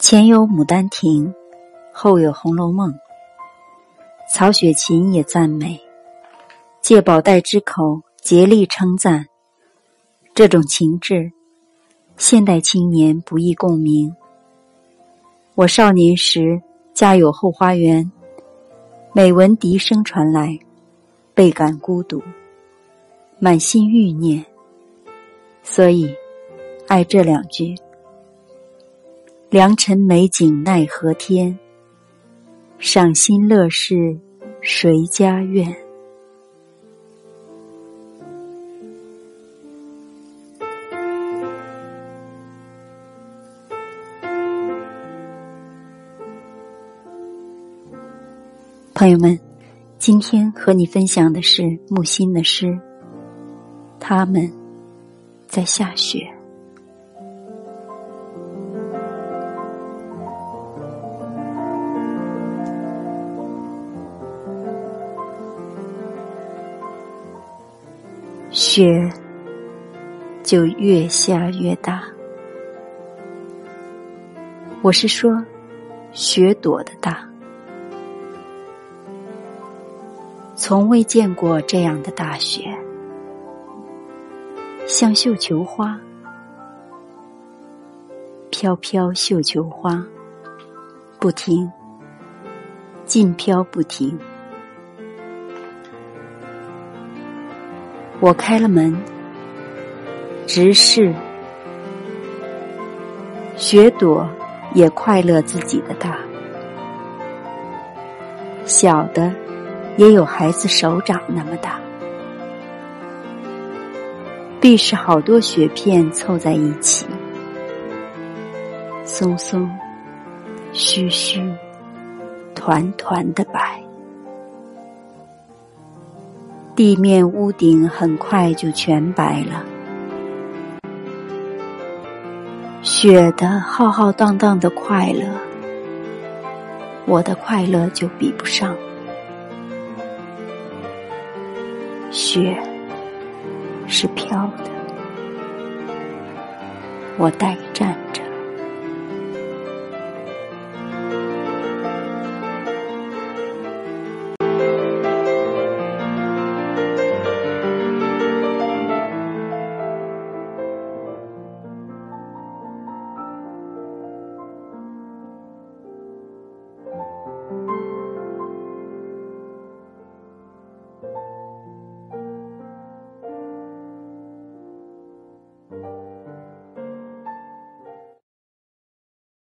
前有《牡丹亭》，后有《红楼梦》。曹雪芹也赞美，借宝黛之口竭力称赞。这种情致，现代青年不易共鸣。我少年时家有后花园，每闻笛声传来，倍感孤独，满心欲念，所以爱这两句。良辰美景奈何天，赏心乐事谁家院？朋友们，今天和你分享的是木心的诗。他们在下雪。雪就越下越大，我是说，雪朵的大，从未见过这样的大雪，像绣球花，飘飘绣球花，不停，尽飘不停。我开了门，直视雪朵，也快乐自己的大，小的也有孩子手掌那么大，必是好多雪片凑在一起，松松、虚虚、团团的摆。地面屋顶很快就全白了，雪的浩浩荡荡的快乐，我的快乐就比不上。雪是飘的，我待战。